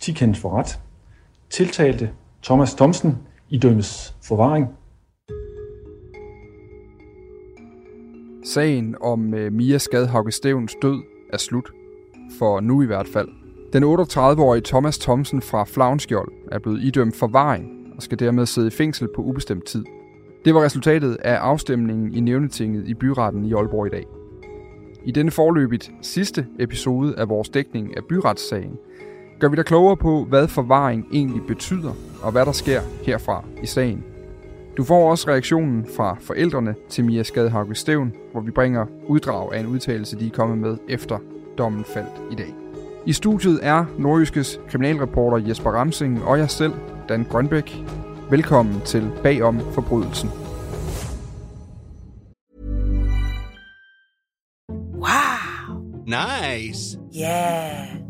Tikens for ret. Tiltalte Thomas Thomsen idømmes forvaring. Sagen om øh, Mia Skadhauke Stevens død er slut. For nu i hvert fald. Den 38-årige Thomas Thomsen fra Flavnskjold er blevet idømt forvaring og skal dermed sidde i fængsel på ubestemt tid. Det var resultatet af afstemningen i Nævnetinget i byretten i Aalborg i dag. I denne forløbigt sidste episode af vores dækning af byretssagen gør vi dig klogere på, hvad forvaring egentlig betyder, og hvad der sker herfra i sagen. Du får også reaktionen fra forældrene til Mia Skadhauke Stævn, hvor vi bringer uddrag af en udtalelse, de er kommet med efter dommen faldt i dag. I studiet er nordjyskes kriminalreporter Jesper Ramsing og jeg selv, Dan Grønbæk. Velkommen til Bagom Forbrydelsen. Wow. Nice. Yeah.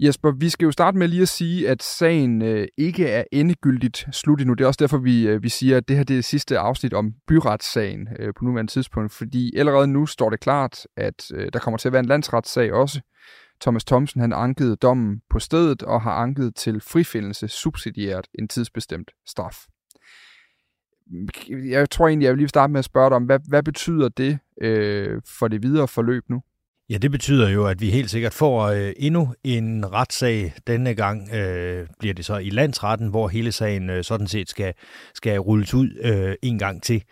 Jesper, vi skal jo starte med lige at sige, at sagen øh, ikke er endegyldigt slut endnu. Det er også derfor, vi, øh, vi siger, at det her det er det sidste afsnit om byretssagen øh, på nuværende tidspunkt, fordi allerede nu står det klart, at øh, der kommer til at være en landsretssag også. Thomas Thomsen han ankede dommen på stedet og har anket til frifindelse subsidiært en tidsbestemt straf. Jeg tror egentlig, jeg vil lige starte med at spørge dig om, hvad, hvad betyder det øh, for det videre forløb nu? Ja, det betyder jo, at vi helt sikkert får øh, endnu en retssag. Denne gang øh, bliver det så i landsretten, hvor hele sagen øh, sådan set skal, skal rulles ud øh, en gang til.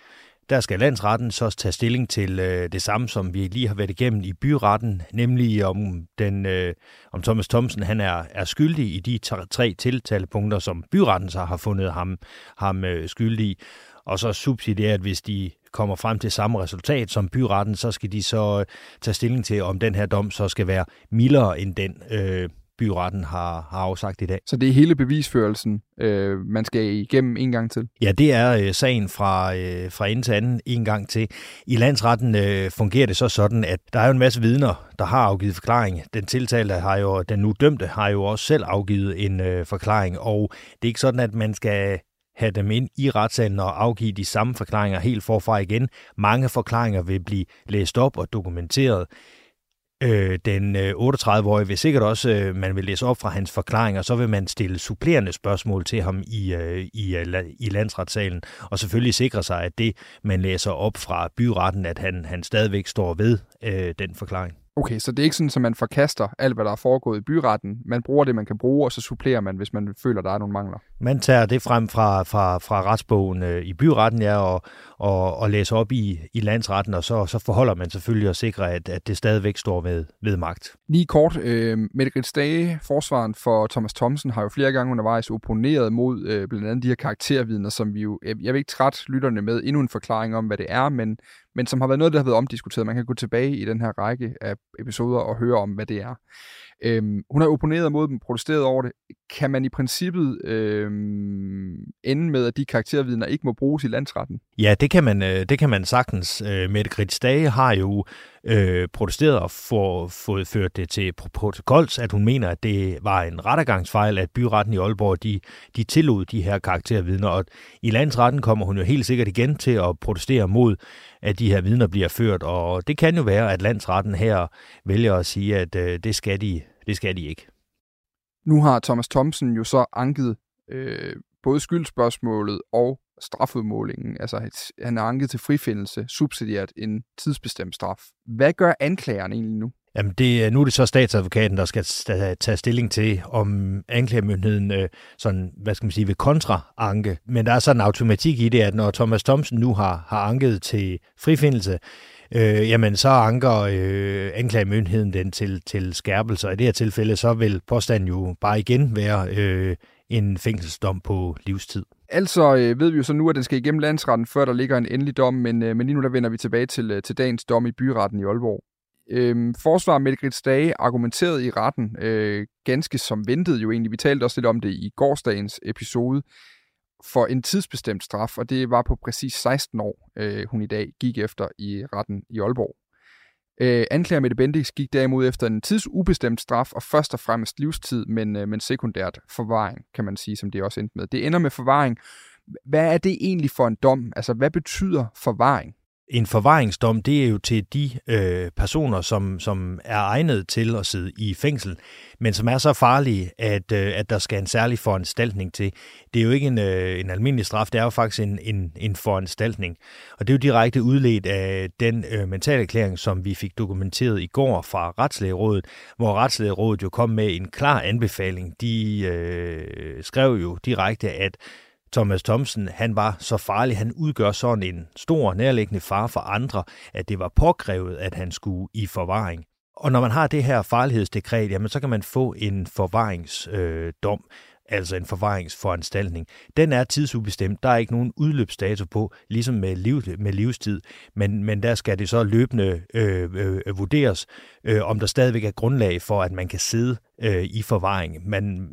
Der skal landsretten så tage stilling til øh, det samme, som vi lige har været igennem i byretten, nemlig om, den, øh, om Thomas Thomsen han er, er skyldig i de tre tiltalepunkter, som byretten så har fundet ham, ham øh, skyldig i. Og så subsidiært, hvis de kommer frem til samme resultat som byretten, så skal de så øh, tage stilling til, om den her dom så skal være mildere end den, øh, byretten har, har afsagt i dag. Så det er hele bevisførelsen, øh, man skal igennem en gang til? Ja, det er øh, sagen fra, øh, fra ende til anden en gang til. I landsretten øh, fungerer det så sådan, at der er jo en masse vidner, der har afgivet forklaring. Den tiltalte har jo, den nu dømte har jo også selv afgivet en øh, forklaring, og det er ikke sådan, at man skal have dem ind i retssalen og afgive de samme forklaringer helt forfra igen. Mange forklaringer vil blive læst op og dokumenteret. Øh, den øh, 38-årige vil sikkert også, øh, man vil læse op fra hans forklaringer, så vil man stille supplerende spørgsmål til ham i, øh, i, øh, i landsretssalen, og selvfølgelig sikre sig, at det, man læser op fra byretten, at han, han stadigvæk står ved øh, den forklaring. Okay, så det er ikke sådan, at man forkaster alt, hvad der er foregået i byretten. Man bruger det, man kan bruge, og så supplerer man, hvis man føler, der er nogle mangler. Man tager det frem fra, fra, fra retsbogen øh, i byretten, ja, og, og, og læser op i, i landsretten, og så, så forholder man selvfølgelig at sikre, at, at det stadigvæk står ved, ved magt. Lige kort, øh, Mette Dage, forsvaren for Thomas Thomsen, har jo flere gange undervejs opponeret mod øh, blandt andet de her karaktervidner, som vi jo, jeg, jeg vil ikke træt lytterne med endnu en forklaring om, hvad det er, men, men som har været noget, der har været omdiskuteret. Man kan gå tilbage i den her række af episoder og høre om, hvad det er. Øhm, hun har opponeret mod dem, protesteret over det. Kan man i princippet øhm, ende med, at de karaktervidner ikke må bruges i landsretten? Ja, det kan man, øh, det kan man sagtens. Øh, Mette Grits Dage har jo øh, protesteret og fået ført det til protokolls, at hun mener, at det var en rettergangsfejl, at byretten i Aalborg de, de tillod de her karaktervidner. Og i landsretten kommer hun jo helt sikkert igen til at protestere mod, at de her vidner bliver ført. Og det kan jo være, at landsretten her vælger at sige, at øh, det, skal de, det skal de ikke. Nu har Thomas Thomsen jo så anket øh, både skyldspørgsmålet og strafudmålingen. Altså, han er anket til frifindelse, subsidiært en tidsbestemt straf. Hvad gør anklageren egentlig nu? Jamen det, nu er det så statsadvokaten, der skal tage stilling til, om anklagemyndigheden øh, sådan, hvad skal man sige, vil kontraanke. Men der er sådan en automatik i det, at når Thomas Thomsen nu har, har anket til frifindelse, øh, jamen så anker øh, anklagemyndigheden den til, til skærpelse. Og i det her tilfælde, så vil påstanden jo bare igen være øh, en fængselsdom på livstid. Altså øh, ved vi jo så nu, at den skal igennem landsretten, før der ligger en endelig dom, men, øh, men lige nu der vender vi tilbage til, øh, til dagens dom i byretten i Aalborg. Øh, forsvar Mette Grits Dage argumenterede i retten øh, ganske som ventet jo egentlig. Vi talte også lidt om det i gårsdagens episode for en tidsbestemt straf, og det var på præcis 16 år, øh, hun i dag gik efter i retten i Aalborg. Øh, anklager Mette Bendix gik derimod efter en tidsubestemt straf, og først og fremmest livstid, men, øh, men sekundært forvaring, kan man sige, som det også endte med. Det ender med forvaring. Hvad er det egentlig for en dom? Altså, hvad betyder forvaring? En forvaringsdom, det er jo til de øh, personer, som, som er egnet til at sidde i fængsel, men som er så farlige, at, øh, at der skal en særlig foranstaltning til. Det er jo ikke en, øh, en almindelig straf, det er jo faktisk en, en, en foranstaltning. Og det er jo direkte udledt af den øh, mentalerklæring, som vi fik dokumenteret i går fra Retslægerådet, hvor Retslægerådet jo kom med en klar anbefaling. De øh, skrev jo direkte, at Thomas Thomsen, han var så farlig, han udgør sådan en stor nærliggende far for andre, at det var påkrævet, at han skulle i forvaring. Og når man har det her farlighedsdekret, jamen så kan man få en forvaringsdom. Altså en forvaringsforanstaltning. Den er tidsubestemt. Der er ikke nogen udløbsdato på, ligesom med, liv, med livstid, men, men der skal det så løbende øh, øh, vurderes, øh, om der stadigvæk er grundlag for, at man kan sidde øh, i forvaring. Man,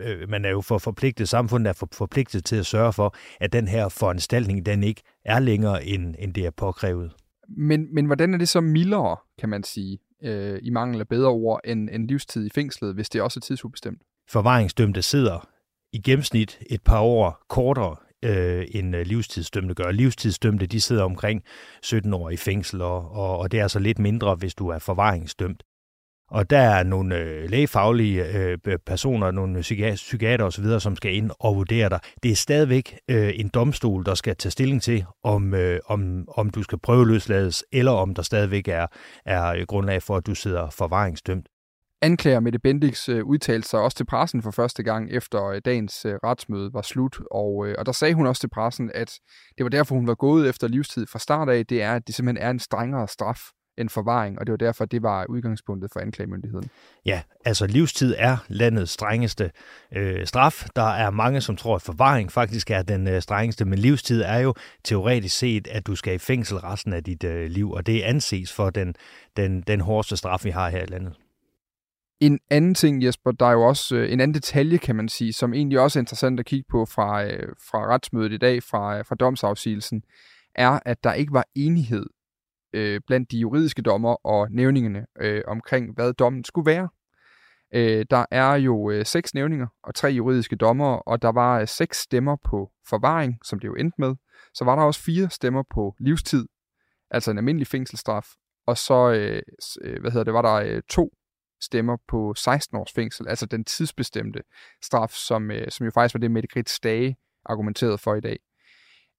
øh, man er jo for forpligtet, samfundet er for, forpligtet til at sørge for, at den her foranstaltning, den ikke er længere, end, end det er påkrævet. Men, men hvordan er det så mildere, kan man sige, øh, i mangel af bedre ord, end, end livstid i fængslet, hvis det også er tidsubestemt? forvaringsdømte sidder i gennemsnit et par år kortere øh, end øh, livstidsdømte gør. Livstidsdømte de sidder omkring 17 år i fængsel, og, og, og det er altså lidt mindre, hvis du er forvaringsdømt. Og der er nogle øh, lægefaglige øh, øh personer, nogle psykiater osv., som skal ind og vurdere dig. Det er stadigvæk øh, en domstol, der skal tage stilling til, om, øh, om, om du skal prøve løslades, eller om der stadigvæk er, er grundlag for, at du sidder forvaringsdømt. Anklager Mette Bendix øh, udtalte sig også til pressen for første gang, efter øh, dagens retsmøde var slut. Og, og der sagde hun også til pressen, at det var derfor, hun var gået efter livstid fra start af. Det er, at det simpelthen er en strengere straf end forvaring, og det var derfor, det var udgangspunktet for anklagemyndigheden. Ja, altså livstid er landets strengeste øh, straf. Der er mange, som tror, at forvaring faktisk er den øh, strengeste, men livstid er jo teoretisk set, at du skal i fængsel resten af dit øh, liv, og det anses for den, den, den hårdeste straf, vi har her i landet. En anden ting, Jesper, der er jo også øh, en anden detalje, kan man sige, som egentlig også er interessant at kigge på fra, øh, fra retsmødet i dag, fra, øh, fra domsafsigelsen, er, at der ikke var enighed øh, blandt de juridiske dommer og nævningerne øh, omkring, hvad dommen skulle være. Øh, der er jo øh, seks nævninger og tre juridiske dommer, og der var øh, seks stemmer på forvaring, som det jo endte med. Så var der også fire stemmer på livstid, altså en almindelig fængselsstraf, og så øh, øh hvad hedder det, var der øh, to stemmer på 16 års fængsel, altså den tidsbestemte straf, som, øh, som jo faktisk var det, Mette Grits Stage argumenterede for i dag.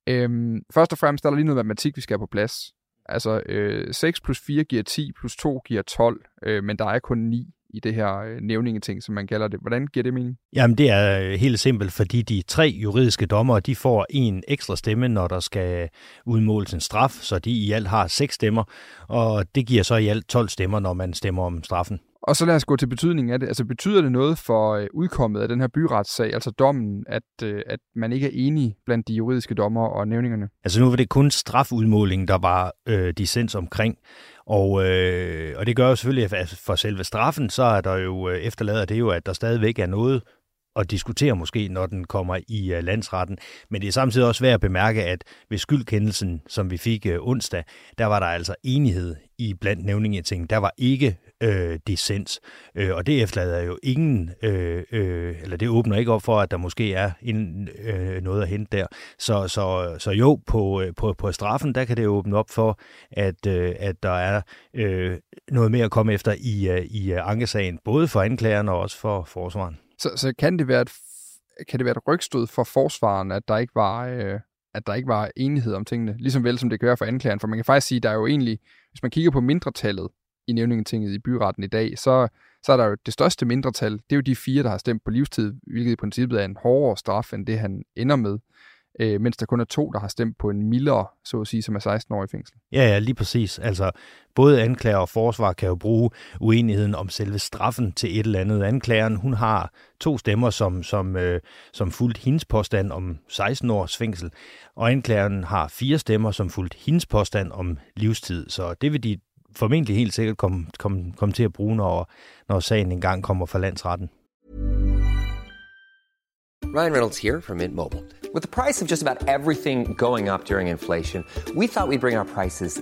Øhm, først og fremmest der er der lige noget matematik, vi skal have på plads. Altså øh, 6 plus 4 giver 10, plus 2 giver 12, øh, men der er kun 9 i det her øh, nævningeting, som man kalder det. Hvordan giver det mening? Jamen det er øh, helt simpelt, fordi de tre juridiske dommer, de får en ekstra stemme, når der skal udmåles en straf, så de i alt har seks stemmer, og det giver så i alt 12 stemmer, når man stemmer om straffen. Og så lad os gå til betydningen af det. Altså betyder det noget for øh, udkommet af den her byretssag, altså dommen, at, øh, at man ikke er enig blandt de juridiske dommer og nævningerne? Altså nu var det kun strafudmålingen, der var øh, dissens omkring. Og, øh, og det gør jo selvfølgelig, at for selve straffen, så er der jo øh, efterlader det jo, at der stadigvæk er noget at diskutere måske, når den kommer i uh, landsretten. Men det er samtidig også værd at bemærke, at ved skyldkendelsen, som vi fik uh, onsdag, der var der altså enighed i blandt nævningeting. Der var ikke øh, dissens, øh, og det efterlader jo ingen, øh, øh, eller det åbner ikke op for, at der måske er en, øh, noget at hente der. Så, så, så jo, på, øh, på, på straffen, der kan det åbne op for, at, øh, at der er øh, noget mere at komme efter i, øh, i øh, ankesagen, både for anklageren og også for forsvaren. Så, så kan det være et, kan det være et rygstød for forsvaren, at der ikke var, øh, at der ikke var enighed om tingene, ligesom vel som det gør for anklageren. For man kan faktisk sige, at der er jo egentlig, hvis man kigger på mindretallet i nævningetinget i byretten i dag, så, så er der jo det største mindretal, det er jo de fire, der har stemt på livstid, hvilket i princippet er en hårdere straf, end det han ender med øh, mens der kun er to, der har stemt på en mildere, så at sige, som er 16 år i fængsel. Ja, ja, lige præcis. Altså, både anklager og forsvar kan jo bruge uenigheden om selve straffen til et eller andet. Anklageren, hun har to stemmer, som, som, øh, som fuldt hendes påstand om 16 års fængsel, og anklageren har fire stemmer, som fuldt hendes påstand om livstid. Så det vil de formentlig helt sikkert komme, komme, komme til at bruge, når, når sagen engang kommer fra landsretten. Ryan Reynolds here from Mint Mobile. With the price of just about everything going up during inflation, we thought we'd bring our prices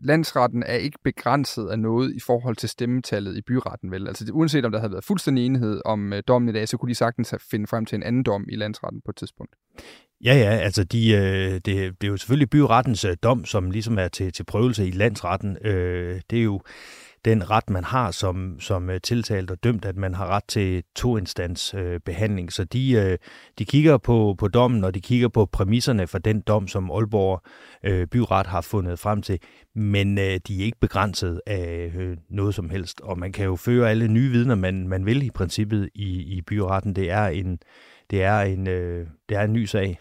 Landsretten er ikke begrænset af noget i forhold til stemmetallet i byretten, vel? Altså uanset om der havde været fuldstændig enighed om øh, dommen i dag, så kunne de sagtens have finde frem til en anden dom i landsretten på et tidspunkt. Ja, ja, altså de, øh, det, det er jo selvfølgelig byrettens øh, dom, som ligesom er til, til prøvelse i landsretten. Øh, det er jo den ret, man har som, som øh, tiltalt og dømt, at man har ret til toinstansbehandling. øh, behandling. Så de, øh, de kigger på, på dommen, og de kigger på præmisserne for den dom, som Aalborg øh, byret har fundet frem til. Men øh, de er ikke begrænset af øh, noget som helst, og man kan jo føre alle nye vidner, man, man vil i princippet i, i byretten. Det er en, det er en, øh, det er en ny sag.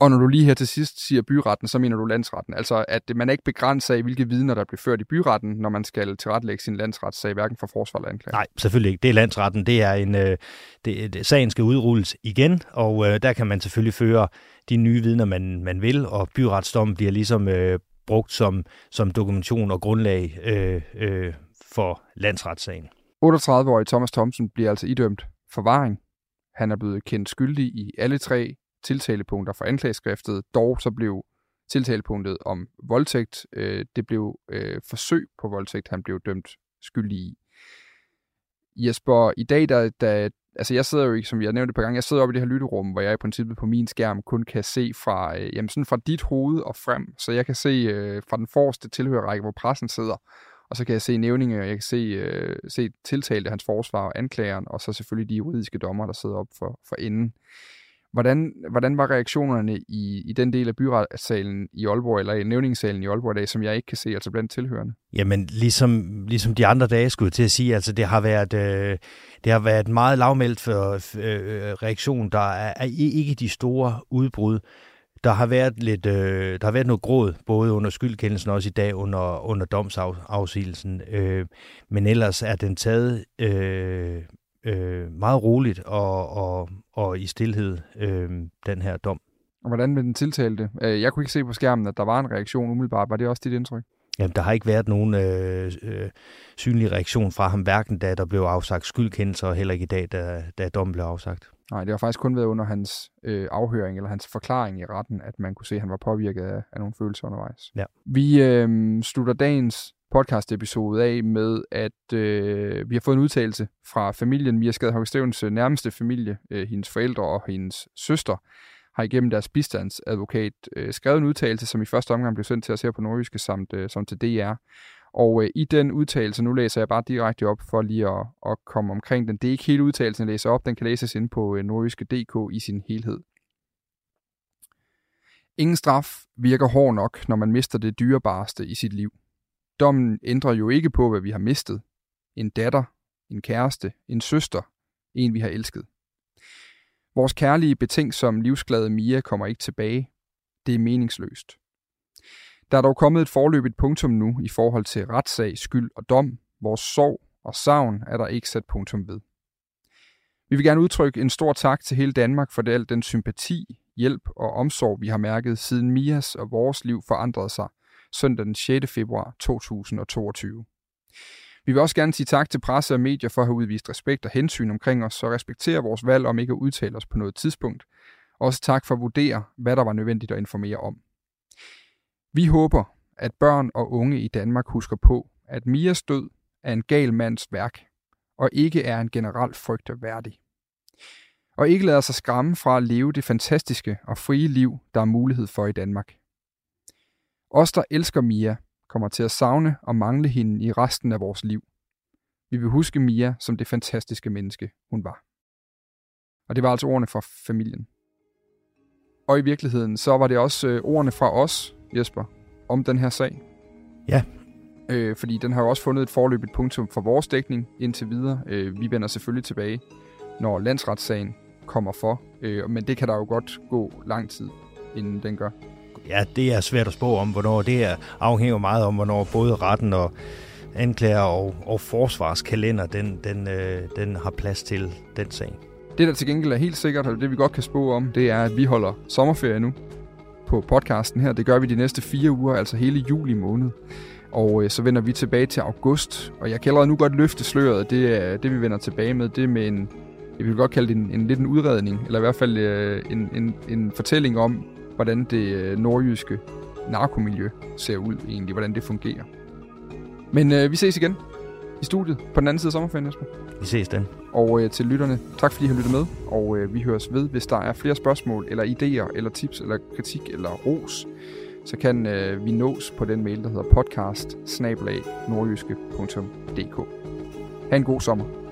Og når du lige her til sidst siger byretten, så mener du landsretten. Altså, at man er ikke begrænset af, hvilke vidner, der bliver ført i byretten, når man skal tilrettelægge sin landsretssag, hverken for forsvar eller anklage. Nej, selvfølgelig ikke. Det er landsretten. Det er en, øh, det, det, sagen skal udrulles igen, og øh, der kan man selvfølgelig føre de nye vidner, man, man vil, og byretsdommen bliver ligesom øh, brugt som, som dokumentation og grundlag øh, øh, for landsretssagen. 38-årige Thomas Thomsen bliver altså idømt forvaring. Han er blevet kendt skyldig i alle tre tiltalepunkter for anklageskriftet. Dog så blev tiltalepunktet om voldtægt, øh, det blev øh, forsøg på voldtægt, han blev dømt skyldig i. Jesper, i dag, der, der, altså jeg sidder jo ikke, som jeg nævnte et par gange, jeg sidder oppe i det her lytterum, hvor jeg i princippet på min skærm kun kan se fra, øh, jamen sådan fra dit hoved og frem, så jeg kan se øh, fra den forreste tilhørerrække, hvor pressen sidder, og så kan jeg se nævninge, og jeg kan se, øh, se tiltalte hans forsvar og anklageren, og så selvfølgelig de juridiske dommer, der sidder op for, for enden. Hvordan, hvordan var reaktionerne i, i den del af byretssalen i Aalborg, eller i nævningssalen i Aalborg i dag, som jeg ikke kan se, altså blandt tilhørende? Jamen, ligesom, ligesom de andre dage, skulle jeg til at sige, altså det har været, øh, det har været meget lavmældt for øh, øh, reaktion. Der er, er ikke de store udbrud. Der har været lidt, øh, der har været noget gråd, både under skyldkendelsen og også i dag under, under domsafsigelsen. Øh, men ellers er den taget øh, øh, meget roligt og, og, og i stillhed, øh, den her dom. Og hvordan med den tiltalte? Øh, jeg kunne ikke se på skærmen, at der var en reaktion umiddelbart. Var det også dit indtryk? Jamen, der har ikke været nogen øh, øh, synlig reaktion fra ham, hverken da der blev afsagt skyldkendelser, og heller ikke i dag, da, da dommen blev afsagt. Nej, det har faktisk kun været under hans øh, afhøring, eller hans forklaring i retten, at man kunne se, at han var påvirket af, af nogle følelser undervejs. Ja. Vi øh, slutter dagens podcast-episode af med, at øh, vi har fået en udtalelse fra familien Mia Skadhauke Stevens øh, nærmeste familie, øh, hendes forældre og hendes søster, har igennem deres bistandsadvokat øh, skrevet en udtalelse, som i første omgang blev sendt til os her på Nordjyske samt, øh, samt til DR. Og øh, i den udtalelse, nu læser jeg bare direkte op for lige at, at komme omkring den. Det er ikke hele udtalelsen, jeg læser op. Den kan læses ind på øh, nordjyske.dk i sin helhed. Ingen straf virker hård nok, når man mister det dyrebareste i sit liv. Dommen ændrer jo ikke på, hvad vi har mistet. En datter, en kæreste, en søster, en vi har elsket. Vores kærlige, som livsglade Mia kommer ikke tilbage. Det er meningsløst. Der er dog kommet et forløbigt punktum nu i forhold til retssag, skyld og dom. Vores sorg og savn er der ikke sat punktum ved. Vi vil gerne udtrykke en stor tak til hele Danmark for det al den sympati, hjælp og omsorg, vi har mærket siden Mias og vores liv forandrede sig søndag den 6. februar 2022. Vi vil også gerne sige tak til presse og medier for at have udvist respekt og hensyn omkring os, så respekterer vores valg om ikke at udtale os på noget tidspunkt. Også tak for at vurdere, hvad der var nødvendigt at informere om. Vi håber, at børn og unge i Danmark husker på, at Mias død er en gal mands værk, og ikke er en generel frygt værdig. Og ikke lader sig skræmme fra at leve det fantastiske og frie liv, der er mulighed for i Danmark. Os, der elsker Mia, kommer til at savne og mangle hende i resten af vores liv. Vi vil huske Mia som det fantastiske menneske, hun var. Og det var altså ordene fra familien. Og i virkeligheden, så var det også øh, ordene fra os, Jesper, om den her sag. Ja. Øh, fordi den har jo også fundet et forløbigt punktum for vores dækning indtil videre. Øh, vi vender selvfølgelig tilbage, når landsretssagen kommer for. Øh, men det kan der jo godt gå lang tid, inden den gør. Ja, det er svært at spå om, hvornår det er. afhænger meget om, hvornår både retten og anklager og, og forsvarskalender, den, den, øh, den har plads til den sag. Det, der til gengæld er helt sikkert, og det vi godt kan spå om, det er, at vi holder sommerferie nu på podcasten her. Det gør vi de næste fire uger, altså hele juli måned. Og øh, så vender vi tilbage til august, og jeg kan allerede nu godt løfte sløret. Det er det, vi vender tilbage med. Det er med en, jeg vil godt kalde det en, en lidt en udredning, eller i hvert fald øh, en, en, en fortælling om, hvordan det øh, nordjyske narkomiljø ser ud egentlig, hvordan det fungerer. Men øh, vi ses igen i studiet på den anden side af sommerferien, Jesper. Vi ses den. Og øh, til lytterne, tak fordi I har lyttet med, og øh, vi høres ved, hvis der er flere spørgsmål, eller idéer, eller tips, eller kritik, eller ros, så kan øh, vi nås på den mail, der hedder podcast Ha' en god sommer.